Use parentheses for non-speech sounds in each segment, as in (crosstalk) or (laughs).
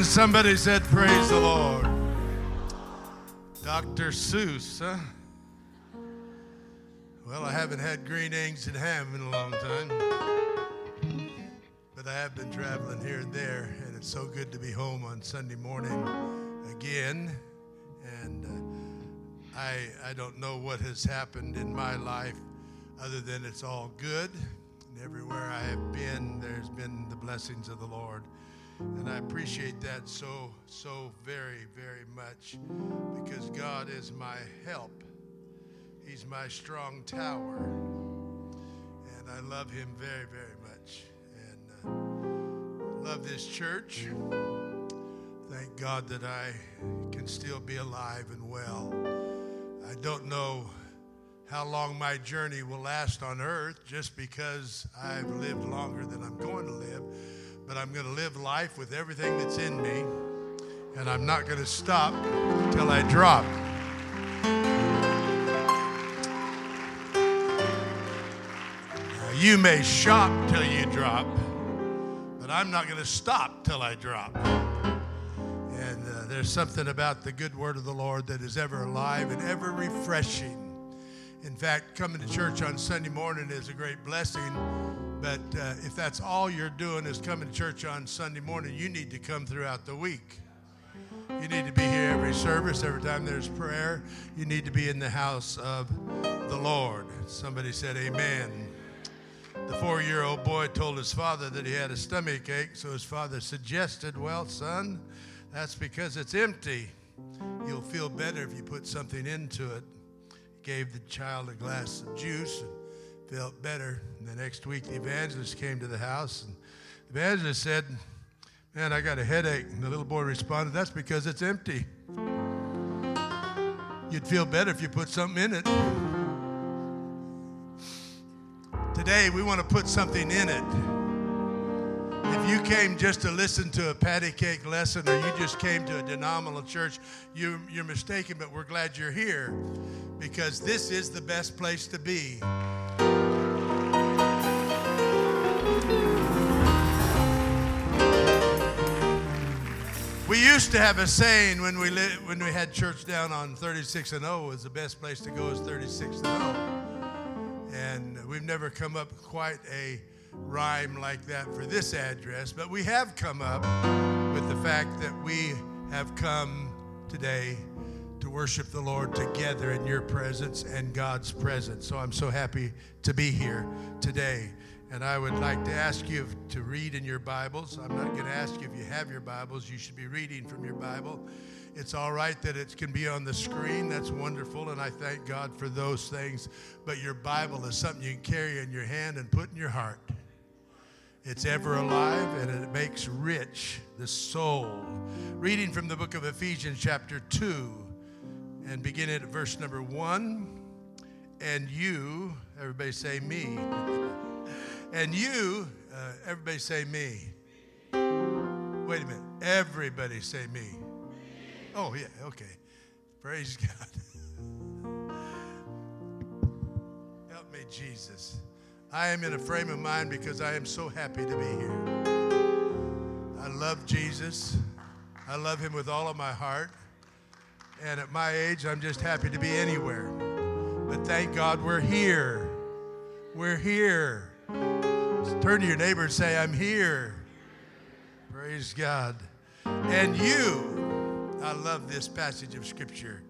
And somebody said, Praise the Lord. Dr. Seuss, huh? Well, I haven't had green eggs and ham in a long time. But I have been traveling here and there, and it's so good to be home on Sunday morning again. And uh, I, I don't know what has happened in my life other than it's all good. And everywhere I have been, there's been the blessings of the Lord. And I appreciate that so, so very, very much because God is my help. He's my strong tower. And I love him very, very much. And uh, love this church. Thank God that I can still be alive and well. I don't know how long my journey will last on earth just because I've lived longer than I'm going to live but I'm going to live life with everything that's in me, and I'm not going to stop till I drop. Now, you may shop till you drop, but I'm not going to stop till I drop. And uh, there's something about the good word of the Lord that is ever alive and ever refreshing. In fact, coming to church on Sunday morning is a great blessing but uh, if that's all you're doing is coming to church on Sunday morning, you need to come throughout the week. You need to be here every service, every time there's prayer. You need to be in the house of the Lord. Somebody said, Amen. The four year old boy told his father that he had a stomach ache, so his father suggested, Well, son, that's because it's empty. You'll feel better if you put something into it. Gave the child a glass of juice felt better. The next week, the evangelist came to the house, and the evangelist said, Man, I got a headache. And the little boy responded, That's because it's empty. You'd feel better if you put something in it. Today, we want to put something in it. If you came just to listen to a patty cake lesson or you just came to a denominational church, you, you're mistaken, but we're glad you're here because this is the best place to be. Used to have a saying when we li- when we had church down on 36 and 0 was the best place to go is 36 and 0. And we've never come up quite a rhyme like that for this address, but we have come up with the fact that we have come today to worship the Lord together in your presence and God's presence. So I'm so happy to be here today. And I would like to ask you to read in your Bibles. I'm not going to ask you if you have your Bibles. You should be reading from your Bible. It's all right that it can be on the screen. That's wonderful, and I thank God for those things. But your Bible is something you can carry in your hand and put in your heart. It's ever alive and it makes rich the soul. Reading from the book of Ephesians, chapter 2, and beginning at verse number 1. And you, everybody say me. (laughs) And you, uh, everybody say me. Wait a minute. Everybody say me. Oh, yeah, okay. Praise (laughs) God. Help me, Jesus. I am in a frame of mind because I am so happy to be here. I love Jesus. I love him with all of my heart. And at my age, I'm just happy to be anywhere. But thank God we're here. We're here. Turn to your neighbor and say, I'm here. Praise God. And you, I love this passage of Scripture.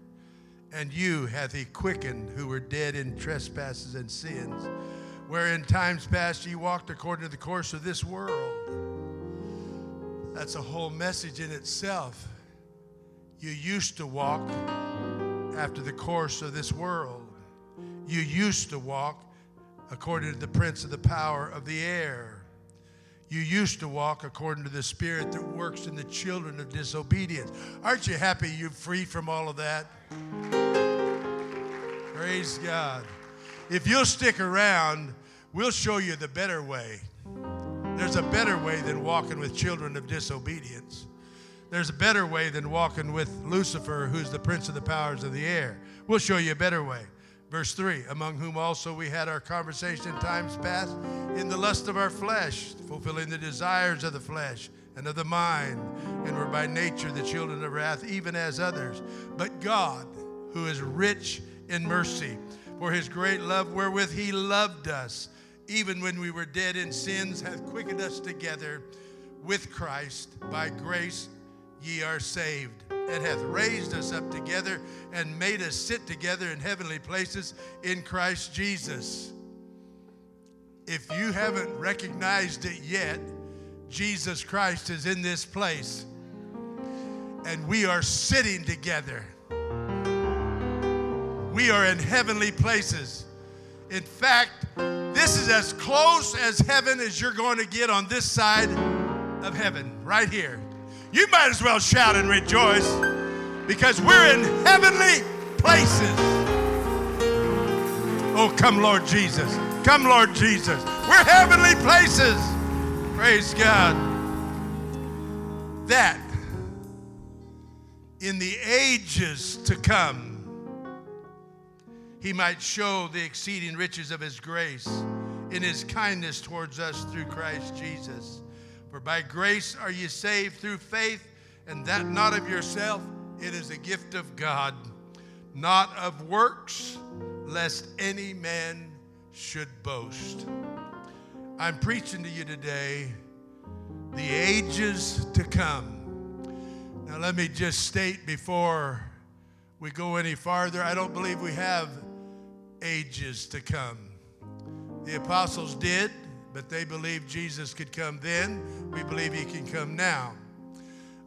And you hath he quickened who were dead in trespasses and sins, where in times past ye walked according to the course of this world. That's a whole message in itself. You used to walk after the course of this world. You used to walk according to the prince of the power of the air. You used to walk according to the spirit that works in the children of disobedience. Aren't you happy you're free from all of that? Praise God. If you'll stick around, we'll show you the better way. There's a better way than walking with children of disobedience. There's a better way than walking with Lucifer, who's the prince of the powers of the air. We'll show you a better way. Verse 3 Among whom also we had our conversation times past in the lust of our flesh, fulfilling the desires of the flesh and of the mind, and were by nature the children of wrath, even as others. But God, who is rich in mercy, for his great love wherewith he loved us, even when we were dead in sins, hath quickened us together with Christ. By grace ye are saved, and hath raised us up together and made us sit together in heavenly places in Christ Jesus. If you haven't recognized it yet, Jesus Christ is in this place, and we are sitting together we are in heavenly places. In fact, this is as close as heaven as you're going to get on this side of heaven, right here. You might as well shout and rejoice because we're in heavenly places. Oh, come, Lord Jesus. Come, Lord Jesus. We're heavenly places. Praise God. That in the ages to come, he might show the exceeding riches of his grace in his kindness towards us through Christ Jesus. For by grace are ye saved through faith, and that not of yourself, it is a gift of God, not of works, lest any man should boast. I'm preaching to you today the ages to come. Now, let me just state before we go any farther, I don't believe we have ages to come. The apostles did, but they believed Jesus could come then. We believe he can come now.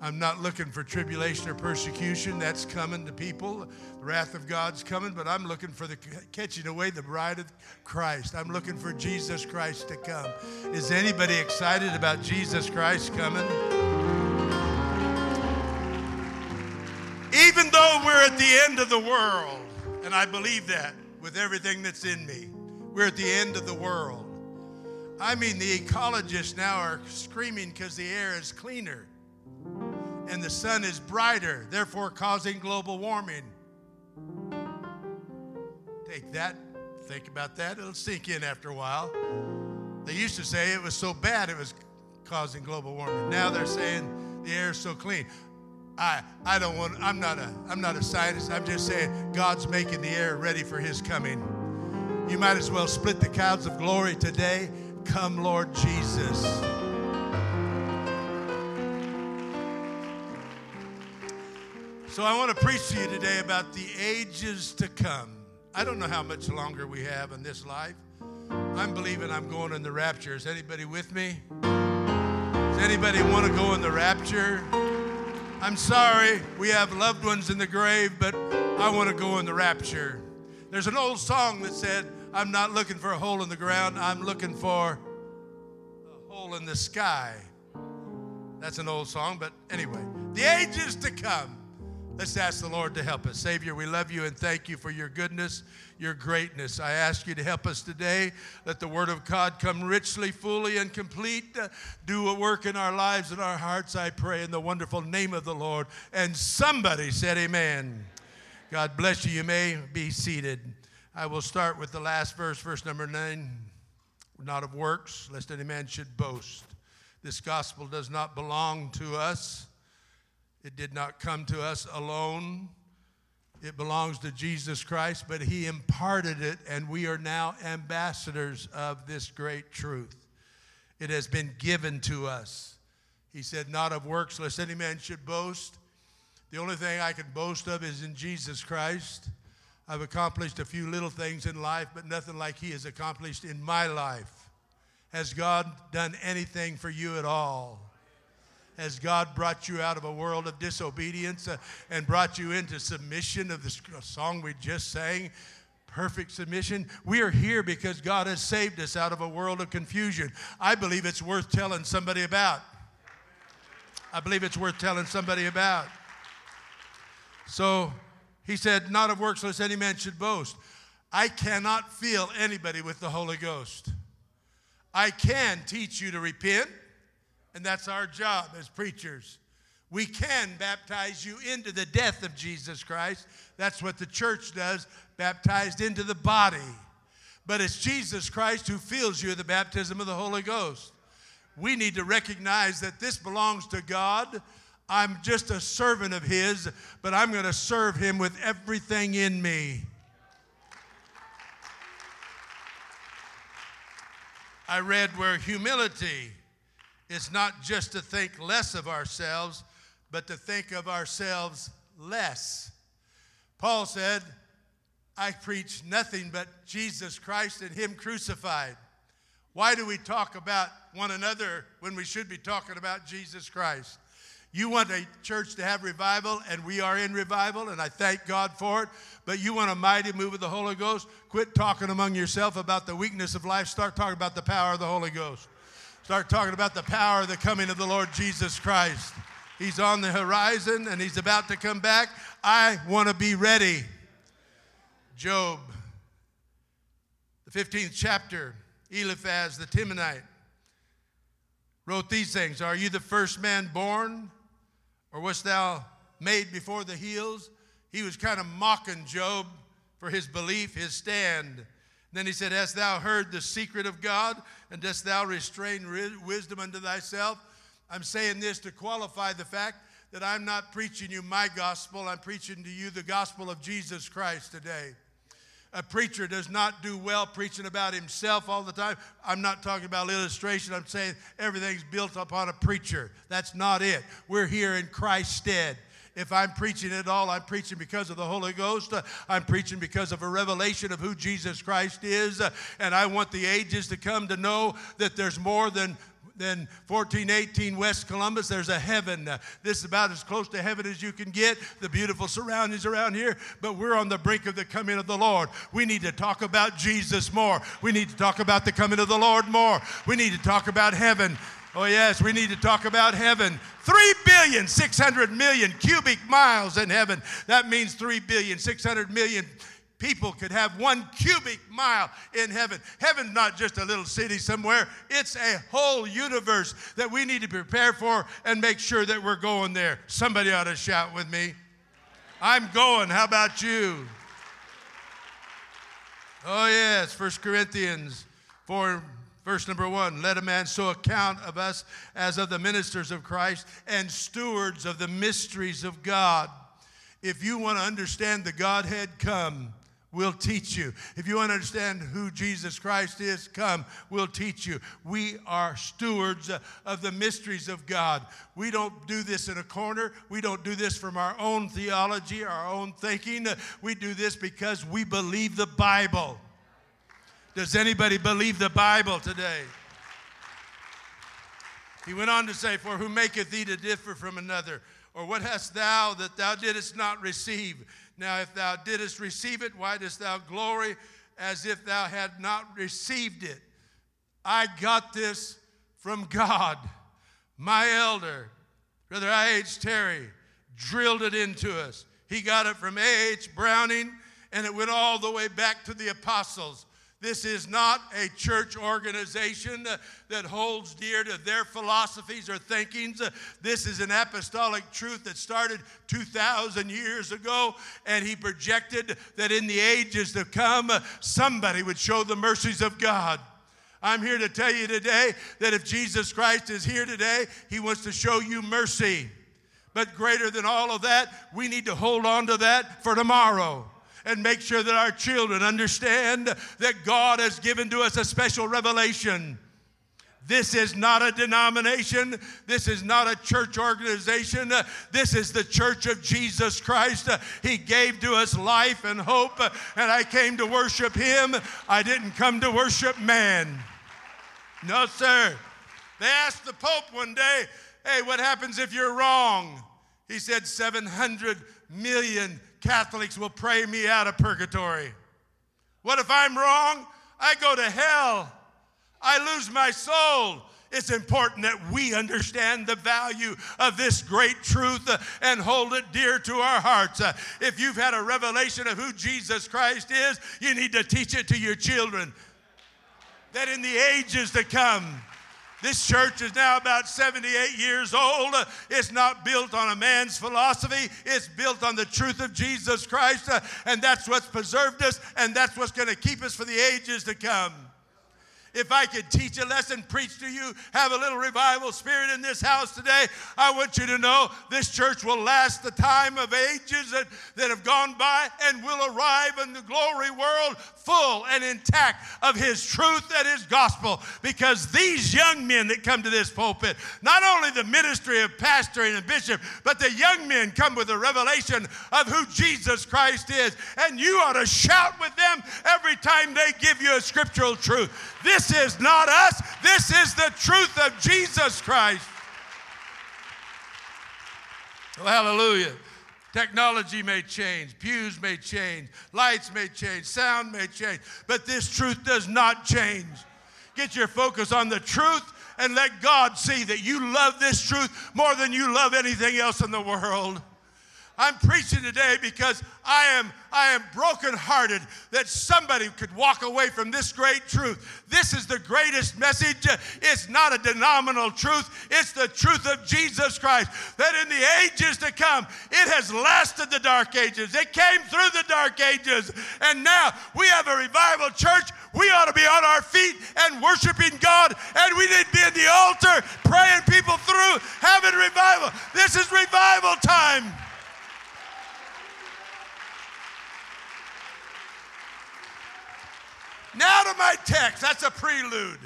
I'm not looking for tribulation or persecution. That's coming to people. The wrath of God's coming, but I'm looking for the catching away the bride of Christ. I'm looking for Jesus Christ to come. Is anybody excited about Jesus Christ coming? Even though we're at the end of the world, and I believe that, with everything that's in me. We're at the end of the world. I mean, the ecologists now are screaming because the air is cleaner and the sun is brighter, therefore causing global warming. Take that, think about that, it'll sink in after a while. They used to say it was so bad it was causing global warming. Now they're saying the air is so clean. I, I don't want, I'm not, a, I'm not a scientist. I'm just saying God's making the air ready for his coming. You might as well split the clouds of glory today. Come, Lord Jesus. So I want to preach to you today about the ages to come. I don't know how much longer we have in this life. I'm believing I'm going in the rapture. Is anybody with me? Does anybody want to go in the rapture? I'm sorry, we have loved ones in the grave, but I want to go in the rapture. There's an old song that said, I'm not looking for a hole in the ground, I'm looking for a hole in the sky. That's an old song, but anyway, the ages to come. Let's ask the Lord to help us. Savior, we love you and thank you for your goodness, your greatness. I ask you to help us today. Let the word of God come richly, fully, and complete. Do a work in our lives and our hearts, I pray, in the wonderful name of the Lord. And somebody said, Amen. God bless you. You may be seated. I will start with the last verse, verse number nine. Not of works, lest any man should boast. This gospel does not belong to us. It did not come to us alone. It belongs to Jesus Christ, but He imparted it, and we are now ambassadors of this great truth. It has been given to us. He said, Not of works, lest any man should boast. The only thing I can boast of is in Jesus Christ. I've accomplished a few little things in life, but nothing like He has accomplished in my life. Has God done anything for you at all? Has God brought you out of a world of disobedience uh, and brought you into submission of the song we just sang? Perfect submission. We are here because God has saved us out of a world of confusion. I believe it's worth telling somebody about. I believe it's worth telling somebody about. So he said, Not of works, lest any man should boast. I cannot fill anybody with the Holy Ghost. I can teach you to repent. And that's our job as preachers. We can baptize you into the death of Jesus Christ. That's what the church does, baptized into the body. But it's Jesus Christ who fills you with the baptism of the Holy Ghost. we need to recognize that this belongs to God. I'm just a servant of His, but I'm going to serve Him with everything in me. I read where humility is not just to think less of ourselves, but to think of ourselves less. Paul said, I preach nothing but Jesus Christ and Him crucified. Why do we talk about one another when we should be talking about Jesus Christ? You want a church to have revival, and we are in revival, and I thank God for it. But you want a mighty move of the Holy Ghost? Quit talking among yourself about the weakness of life. Start talking about the power of the Holy Ghost. Start talking about the power of the coming of the Lord Jesus Christ. He's on the horizon and he's about to come back. I want to be ready. Job, the 15th chapter, Eliphaz the Temanite wrote these things Are you the first man born, or wast thou made before the hills? He was kind of mocking Job for his belief, his stand. Then he said, Hast thou heard the secret of God, and dost thou restrain wisdom unto thyself? I'm saying this to qualify the fact that I'm not preaching you my gospel, I'm preaching to you the gospel of Jesus Christ today a preacher does not do well preaching about himself all the time. I'm not talking about illustration. I'm saying everything's built upon a preacher. That's not it. We're here in Christ's stead. If I'm preaching at all, I'm preaching because of the Holy Ghost. I'm preaching because of a revelation of who Jesus Christ is. And I want the ages to come to know that there's more than then 1418 West Columbus, there's a heaven. Uh, this is about as close to heaven as you can get. The beautiful surroundings around here, but we're on the brink of the coming of the Lord. We need to talk about Jesus more. We need to talk about the coming of the Lord more. We need to talk about heaven. Oh, yes, we need to talk about heaven. 3 billion 600 million cubic miles in heaven. That means 3 billion 600 million people could have one cubic mile in heaven. Heaven's not just a little city somewhere, it's a whole universe that we need to prepare for and make sure that we're going there. Somebody ought to shout with me. I'm going. How about you? Oh, yes, 1 Corinthians 4, verse number 1. Let a man so account of us as of the ministers of Christ and stewards of the mysteries of God. If you want to understand the Godhead, come We'll teach you. If you want to understand who Jesus Christ is, come, we'll teach you. We are stewards of the mysteries of God. We don't do this in a corner. We don't do this from our own theology, our own thinking. We do this because we believe the Bible. Does anybody believe the Bible today? He went on to say, For who maketh thee to differ from another? Or what hast thou that thou didst not receive? Now, if thou didst receive it, why dost thou glory as if thou had not received it? I got this from God. My elder, Brother I.H. Terry, drilled it into us. He got it from A.H. Browning, and it went all the way back to the apostles. This is not a church organization that holds dear to their philosophies or thinkings. This is an apostolic truth that started 2,000 years ago, and he projected that in the ages to come, somebody would show the mercies of God. I'm here to tell you today that if Jesus Christ is here today, he wants to show you mercy. But greater than all of that, we need to hold on to that for tomorrow and make sure that our children understand that God has given to us a special revelation. This is not a denomination. This is not a church organization. This is the church of Jesus Christ. He gave to us life and hope, and I came to worship Him. I didn't come to worship man. No, sir. They asked the Pope one day, Hey, what happens if you're wrong? He said, 700 million Catholics will pray me out of purgatory. What if I'm wrong? I go to hell. I lose my soul. It's important that we understand the value of this great truth uh, and hold it dear to our hearts. Uh, if you've had a revelation of who Jesus Christ is, you need to teach it to your children. That in the ages to come, this church is now about 78 years old. It's not built on a man's philosophy, it's built on the truth of Jesus Christ. And that's what's preserved us, and that's what's going to keep us for the ages to come. If I could teach a lesson, preach to you, have a little revival spirit in this house today, I want you to know this church will last the time of ages that, that have gone by and will arrive in the glory world full and intact of His truth and His gospel. Because these young men that come to this pulpit, not only the ministry of pastor and bishop, but the young men come with a revelation of who Jesus Christ is. And you ought to shout with them every time they give you a scriptural truth. This is not us, this is the truth of Jesus Christ. Oh, hallelujah. Technology may change, pews may change, lights may change, sound may change, but this truth does not change. Get your focus on the truth and let God see that you love this truth more than you love anything else in the world. I'm preaching today because I am, I am brokenhearted that somebody could walk away from this great truth. This is the greatest message. It's not a denominational truth, it's the truth of Jesus Christ. That in the ages to come, it has lasted the dark ages. It came through the dark ages. And now we have a revival church. We ought to be on our feet and worshiping God. And we need to be in the altar praying people through, having revival. This is revival time. Now to my text. That's a prelude.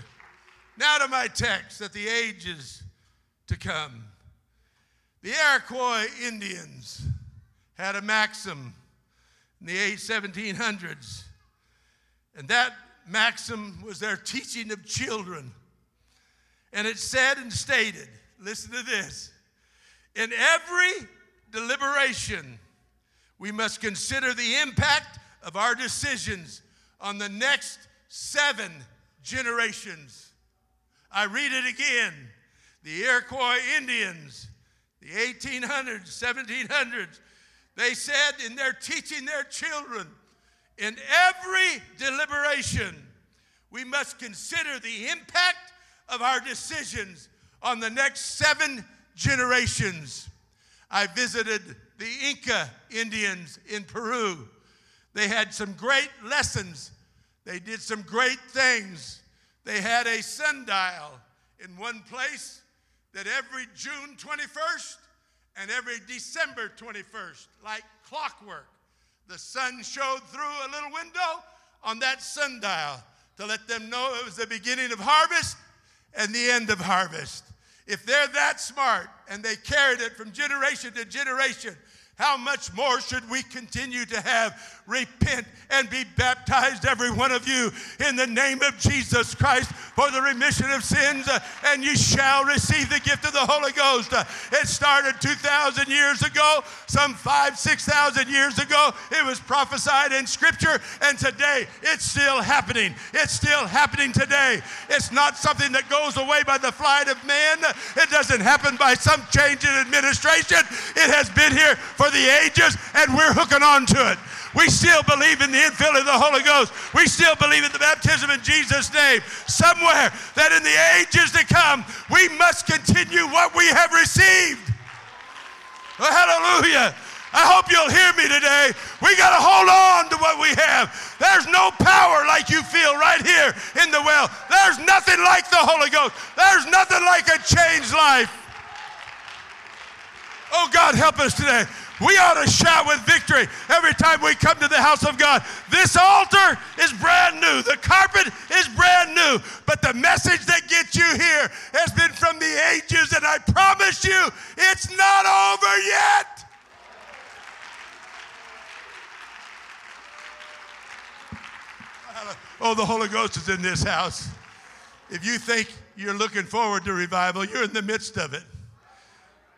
Now to my text that the ages to come. The Iroquois Indians had a maxim in the 1700s, and that maxim was their teaching of children. And it said and stated listen to this in every deliberation, we must consider the impact of our decisions on the next seven generations. I read it again. The Iroquois Indians, the 1800s, 1700s, they said in their teaching their children, in every deliberation, we must consider the impact of our decisions on the next seven generations. I visited the Inca Indians in Peru. They had some great lessons. They did some great things. They had a sundial in one place that every June 21st and every December 21st, like clockwork, the sun showed through a little window on that sundial to let them know it was the beginning of harvest and the end of harvest. If they're that smart and they carried it from generation to generation, how much more should we continue to have repent and be baptized, every one of you, in the name of Jesus Christ for the remission of sins, uh, and you shall receive the gift of the Holy Ghost. Uh, it started 2,000 years ago, some five, 6,000 years ago. It was prophesied in Scripture, and today it's still happening. It's still happening today. It's not something that goes away by the flight of man, it doesn't happen by some change in administration. It has been here for for the ages, and we're hooking on to it. We still believe in the infilling of the Holy Ghost. We still believe in the baptism in Jesus' name. Somewhere that in the ages to come, we must continue what we have received. Well, hallelujah. I hope you'll hear me today. We got to hold on to what we have. There's no power like you feel right here in the well. There's nothing like the Holy Ghost. There's nothing like a changed life. Oh, God, help us today. We ought to shout with victory every time we come to the house of God. This altar is brand new. The carpet is brand new. But the message that gets you here has been from the ages, and I promise you, it's not over yet. Oh, the Holy Ghost is in this house. If you think you're looking forward to revival, you're in the midst of it.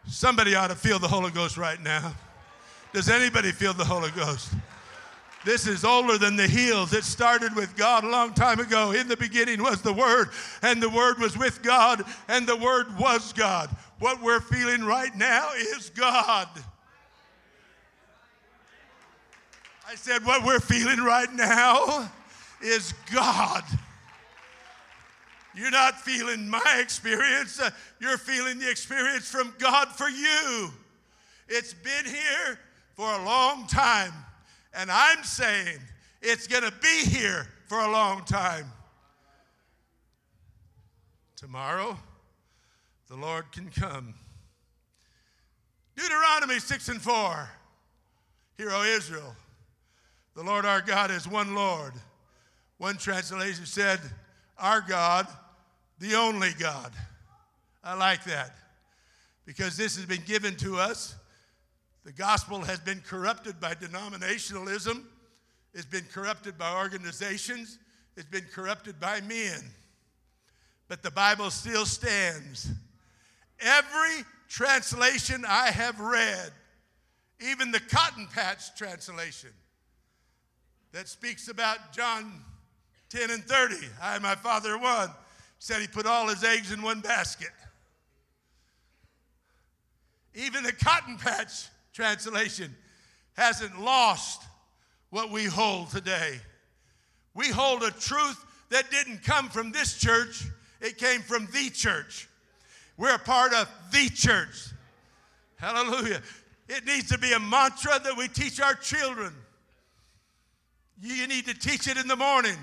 Somebody ought to feel the Holy Ghost right now. Does anybody feel the Holy Ghost? This is older than the hills. It started with God a long time ago. In the beginning was the Word, and the Word was with God, and the Word was God. What we're feeling right now is God. I said, what we're feeling right now is God. You're not feeling my experience, uh, you're feeling the experience from God for you. It's been here for a long time. And I'm saying it's going to be here for a long time. Tomorrow, the Lord can come. Deuteronomy 6 and 4. Hear, O Israel, the Lord our God is one Lord. One translation said, Our God, the only God. I like that because this has been given to us. The gospel has been corrupted by denominationalism, it's been corrupted by organizations, it's been corrupted by men. But the Bible still stands. Every translation I have read, even the Cotton Patch translation that speaks about John 10 and 30, I and my Father one, said he put all his eggs in one basket. Even the Cotton Patch translation hasn't lost what we hold today. We hold a truth that didn't come from this church, it came from the church. We're a part of the church. Hallelujah. It needs to be a mantra that we teach our children. You need to teach it in the morning.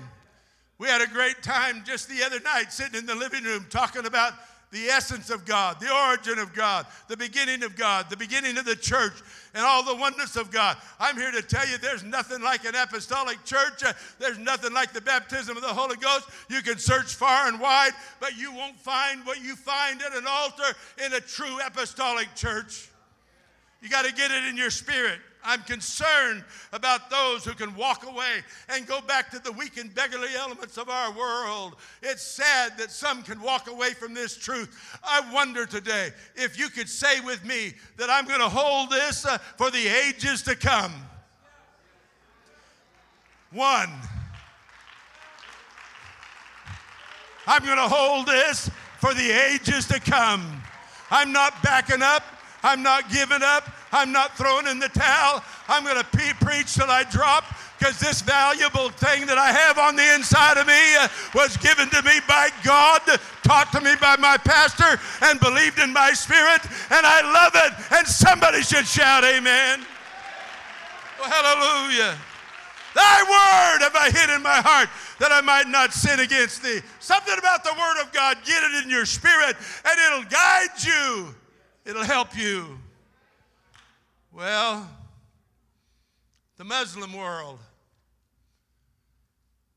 We had a great time just the other night sitting in the living room talking about the essence of God, the origin of God, the beginning of God, the beginning of the church, and all the wonders of God. I'm here to tell you there's nothing like an apostolic church. Uh, there's nothing like the baptism of the Holy Ghost. You can search far and wide, but you won't find what you find at an altar in a true apostolic church. You got to get it in your spirit. I'm concerned about those who can walk away and go back to the weak and beggarly elements of our world. It's sad that some can walk away from this truth. I wonder today if you could say with me that I'm going to hold this uh, for the ages to come. One, I'm going to hold this for the ages to come. I'm not backing up. I'm not giving up. I'm not throwing in the towel. I'm going to pe- preach till I drop because this valuable thing that I have on the inside of me uh, was given to me by God, taught to me by my pastor, and believed in my spirit, and I love it. And somebody should shout, Amen. Well, hallelujah. Thy word have I hid in my heart that I might not sin against thee. Something about the word of God, get it in your spirit, and it'll guide you, it'll help you. Well, the Muslim world,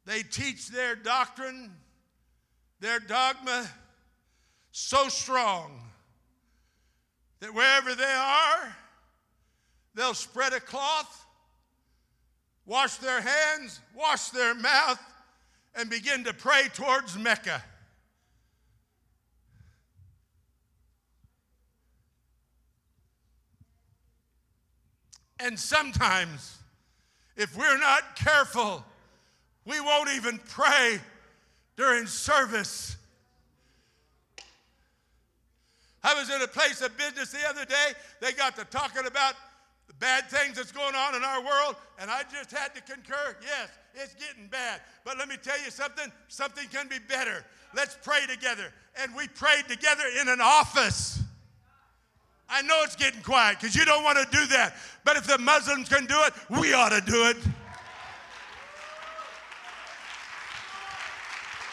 they teach their doctrine, their dogma so strong that wherever they are, they'll spread a cloth, wash their hands, wash their mouth, and begin to pray towards Mecca. And sometimes, if we're not careful, we won't even pray during service. I was in a place of business the other day. They got to talking about the bad things that's going on in our world, and I just had to concur yes, it's getting bad. But let me tell you something something can be better. Let's pray together. And we prayed together in an office. I know it's getting quiet because you don't want to do that. But if the Muslims can do it, we ought to do it.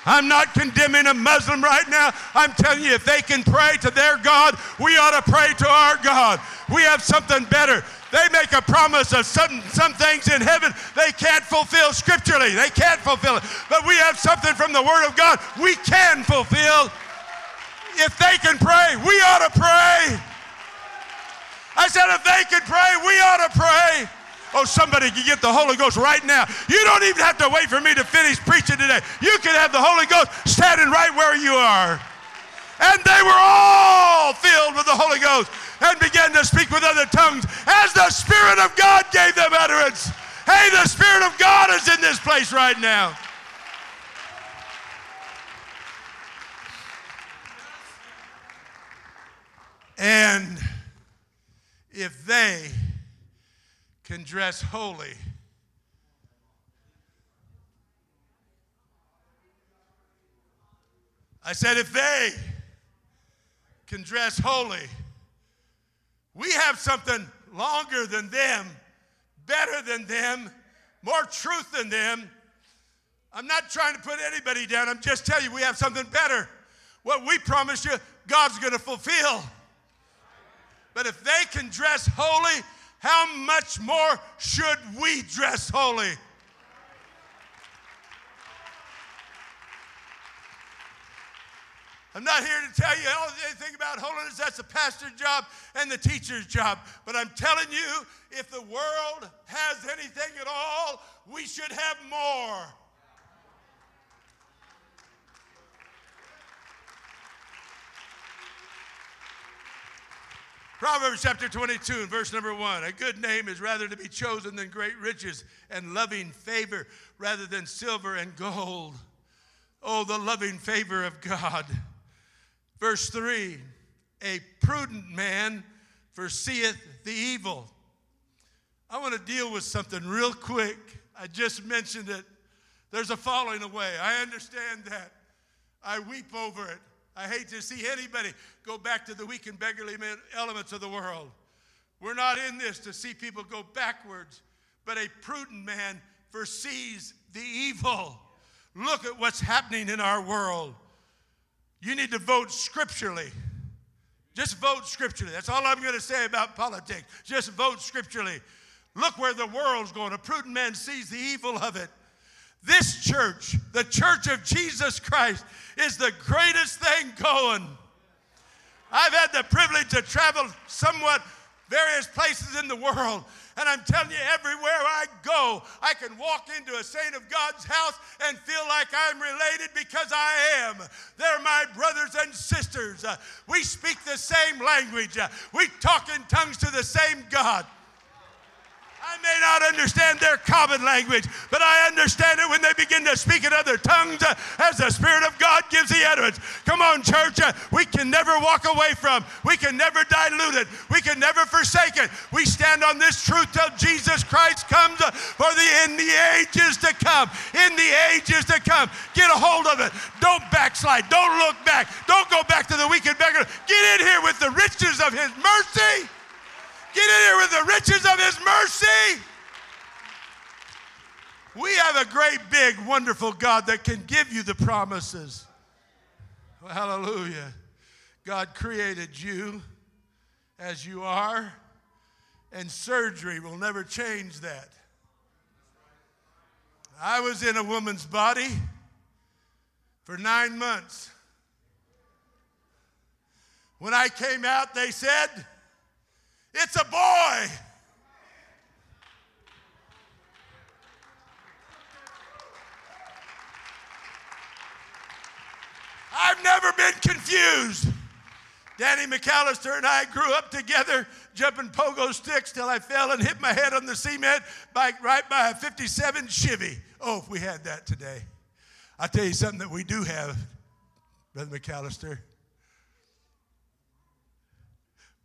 I'm not condemning a Muslim right now. I'm telling you, if they can pray to their God, we ought to pray to our God. We have something better. They make a promise of some, some things in heaven they can't fulfill scripturally. They can't fulfill it. But we have something from the Word of God we can fulfill. If they can pray, we ought to pray. I said, if they could pray, we ought to pray. Oh, somebody can get the Holy Ghost right now. You don't even have to wait for me to finish preaching today. You can have the Holy Ghost standing right where you are. And they were all filled with the Holy Ghost and began to speak with other tongues as the Spirit of God gave them utterance. Hey, the Spirit of God is in this place right now. And if they can dress holy. I said, if they can dress holy, we have something longer than them, better than them, more truth than them. I'm not trying to put anybody down. I'm just telling you, we have something better. what we promise you, God's going to fulfill. But if they can dress holy, how much more should we dress holy? I'm not here to tell you anything about holiness. That's the pastor's job and the teacher's job. But I'm telling you, if the world has anything at all, we should have more. Proverbs chapter 22 verse number one. A good name is rather to be chosen than great riches, and loving favor rather than silver and gold. Oh, the loving favor of God. Verse three A prudent man foreseeth the evil. I want to deal with something real quick. I just mentioned it. There's a falling away. I understand that. I weep over it. I hate to see anybody go back to the weak and beggarly elements of the world. We're not in this to see people go backwards, but a prudent man foresees the evil. Look at what's happening in our world. You need to vote scripturally. Just vote scripturally. That's all I'm going to say about politics. Just vote scripturally. Look where the world's going. A prudent man sees the evil of it. This church, the church of Jesus Christ, is the greatest thing going. I've had the privilege to travel somewhat various places in the world. And I'm telling you, everywhere I go, I can walk into a saint of God's house and feel like I'm related because I am. They're my brothers and sisters. We speak the same language, we talk in tongues to the same God. I may not understand their common language, but I understand it when they begin to speak in other tongues uh, as the Spirit of God gives the utterance. Come on, church. Uh, we can never walk away from, we can never dilute it, we can never forsake it. We stand on this truth till Jesus Christ comes uh, for the in the ages to come. In the ages to come. Get a hold of it. Don't backslide. Don't look back. Don't go back to the wicked beggar. Get in here with the riches of his mercy. Get in here with the riches of His mercy. We have a great, big, wonderful God that can give you the promises. Well, hallelujah. God created you as you are, and surgery will never change that. I was in a woman's body for nine months. When I came out, they said, it's a boy. I've never been confused. Danny McAllister and I grew up together jumping pogo sticks till I fell and hit my head on the cement by, right by a 57 Chevy. Oh, if we had that today. I'll tell you something that we do have, Brother McAllister.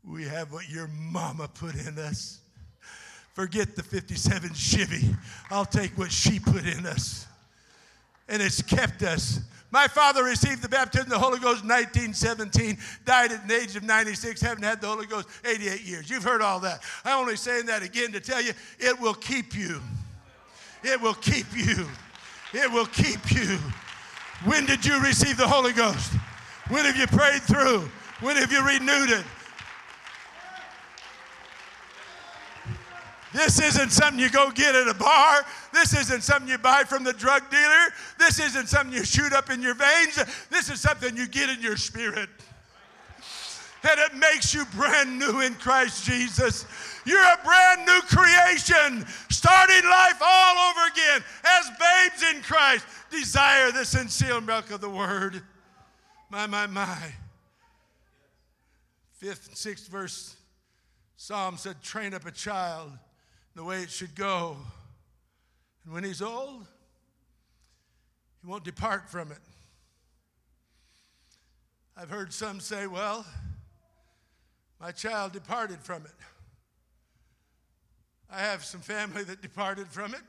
We have what your mama put in us. Forget the 57 Chevy. I'll take what she put in us. And it's kept us. My father received the baptism of the Holy Ghost in 1917, died at the age of 96, haven't had the Holy Ghost 88 years. You've heard all that. I'm only saying that again to tell you it will keep you. It will keep you. It will keep you. When did you receive the Holy Ghost? When have you prayed through? When have you renewed it? This isn't something you go get at a bar. This isn't something you buy from the drug dealer. This isn't something you shoot up in your veins. This is something you get in your spirit. And it makes you brand new in Christ Jesus. You're a brand new creation, starting life all over again as babes in Christ. Desire the sincere milk of the word. My, my, my. Fifth and sixth verse Psalm said, train up a child the way it should go. And when he's old, he won't depart from it. I've heard some say, well, my child departed from it. I have some family that departed from it,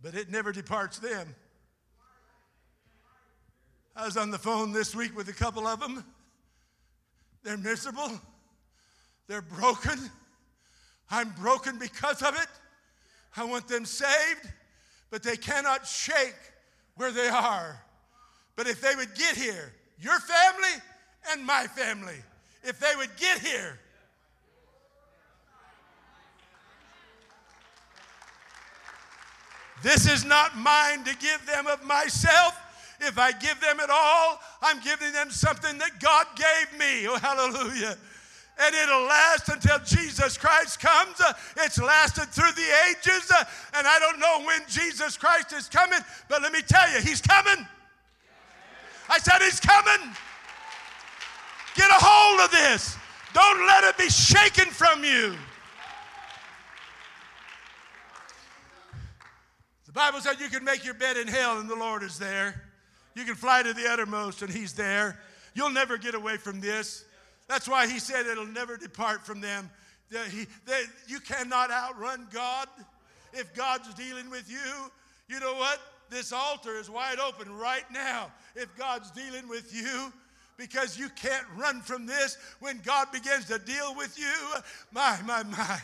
but it never departs them. I was on the phone this week with a couple of them. They're miserable, they're broken, I'm broken because of it. I want them saved, but they cannot shake where they are. But if they would get here, your family and my family, if they would get here, This is not mine to give them of myself. If I give them at all, I'm giving them something that God gave me. Oh, hallelujah. And it'll last until Jesus Christ comes. Uh, it's lasted through the ages. Uh, and I don't know when Jesus Christ is coming, but let me tell you, He's coming. I said, He's coming. Get a hold of this. Don't let it be shaken from you. The Bible said you can make your bed in hell and the Lord is there. You can fly to the uttermost and He's there. You'll never get away from this. That's why He said it'll never depart from them. He, they, you cannot outrun God. If God's dealing with you, you know what? This altar is wide open right now. If God's dealing with you, because you can't run from this when God begins to deal with you. My, my, my.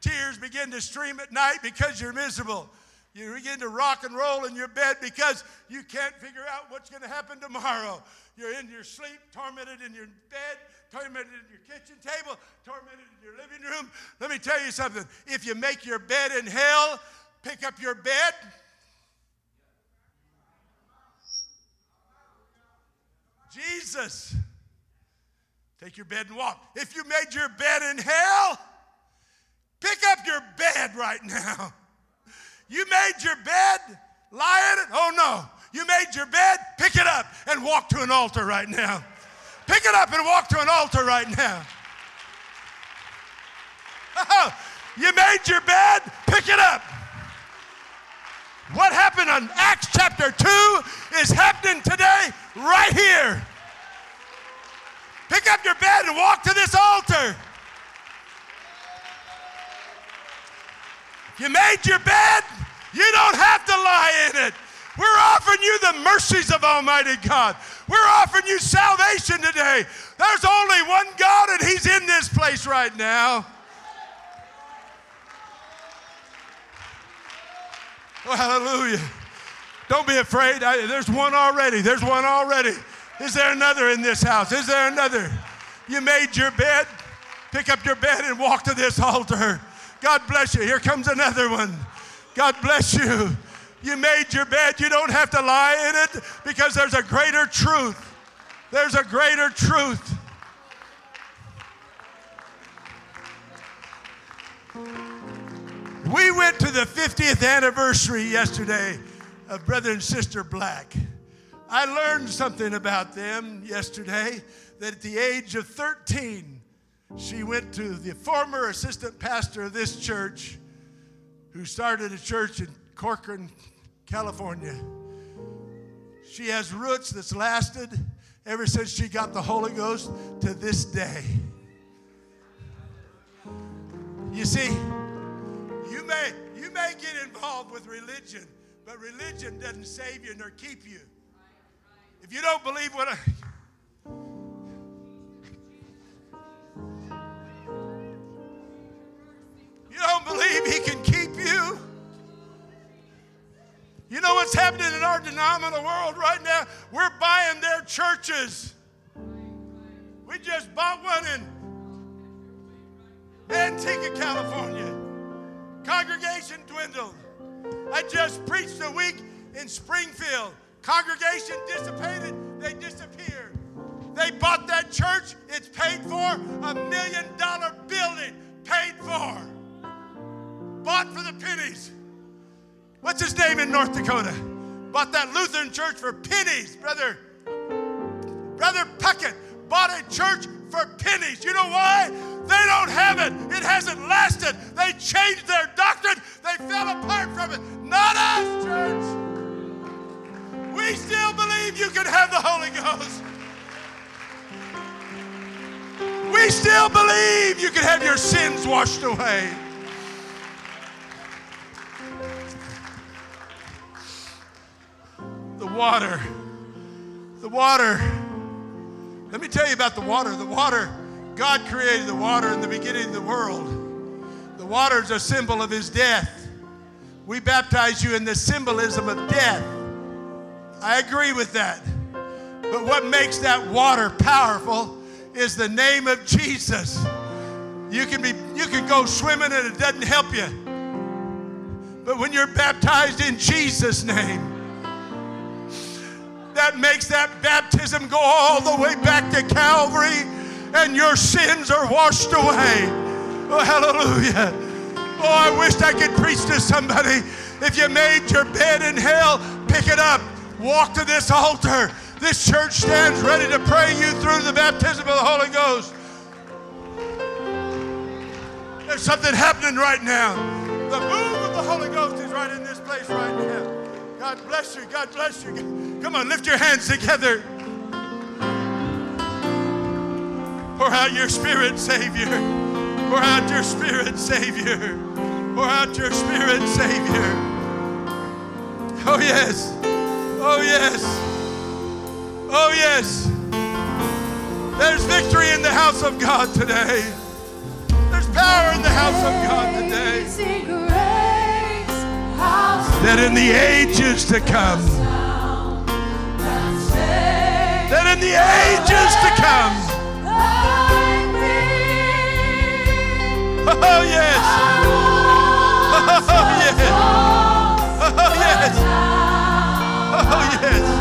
Tears begin to stream at night because you're miserable. You begin to rock and roll in your bed because you can't figure out what's going to happen tomorrow. You're in your sleep, tormented in your bed, tormented in your kitchen table, tormented in your living room. Let me tell you something. If you make your bed in hell, pick up your bed. Jesus. Take your bed and walk. If you made your bed in hell, Pick up your bed right now. You made your bed, lie in it? Oh no. You made your bed, pick it up and walk to an altar right now. Pick it up and walk to an altar right now. Oh, you made your bed, pick it up. What happened on Acts chapter 2 is happening today, right here. Pick up your bed and walk to this altar. You made your bed, you don't have to lie in it. We're offering you the mercies of Almighty God. We're offering you salvation today. There's only one God, and He's in this place right now. Oh, hallelujah. Don't be afraid. I, there's one already. There's one already. Is there another in this house? Is there another? You made your bed. Pick up your bed and walk to this altar. God bless you. Here comes another one. God bless you. You made your bed. You don't have to lie in it because there's a greater truth. There's a greater truth. We went to the 50th anniversary yesterday of Brother and Sister Black. I learned something about them yesterday that at the age of 13, she went to the former assistant pastor of this church who started a church in Corcoran, California. She has roots that's lasted ever since she got the Holy Ghost to this day. You see, you may, you may get involved with religion, but religion doesn't save you nor keep you. If you don't believe what I, what's happening in our denominational world right now? We're buying their churches. We just bought one in Antigua, California. Congregation dwindled. I just preached a week in Springfield. Congregation dissipated, they disappeared. They bought that church, it's paid for, a million dollar building paid for bought for the pennies. What's his name in North Dakota? Bought that Lutheran church for pennies, brother. Brother Puckett bought a church for pennies. You know why? They don't have it. It hasn't lasted. They changed their doctrine. They fell apart from it. Not us, church. We still believe you can have the Holy Ghost. We still believe you can have your sins washed away. Water. The water. Let me tell you about the water. The water, God created the water in the beginning of the world. The water is a symbol of his death. We baptize you in the symbolism of death. I agree with that. But what makes that water powerful is the name of Jesus. You can be you can go swimming and it doesn't help you. But when you're baptized in Jesus' name, that makes that baptism go all the way back to Calvary and your sins are washed away. Oh, hallelujah. Oh, I wish I could preach to somebody. If you made your bed in hell, pick it up. Walk to this altar. This church stands ready to pray you through the baptism of the Holy Ghost. There's something happening right now. The move of the Holy Ghost is right in this place right now. God bless you. God bless you. Come on, lift your hands together. Pour out your spirit, Savior. Pour out your spirit, Savior. Pour out your spirit, Savior. Oh, yes. Oh, yes. Oh, yes. There's victory in the house of God today. There's power in the house of God today that in the ages to come, that in the ages to come, oh yes, (laughs) oh, (laughs) oh yes, oh yes, oh yes.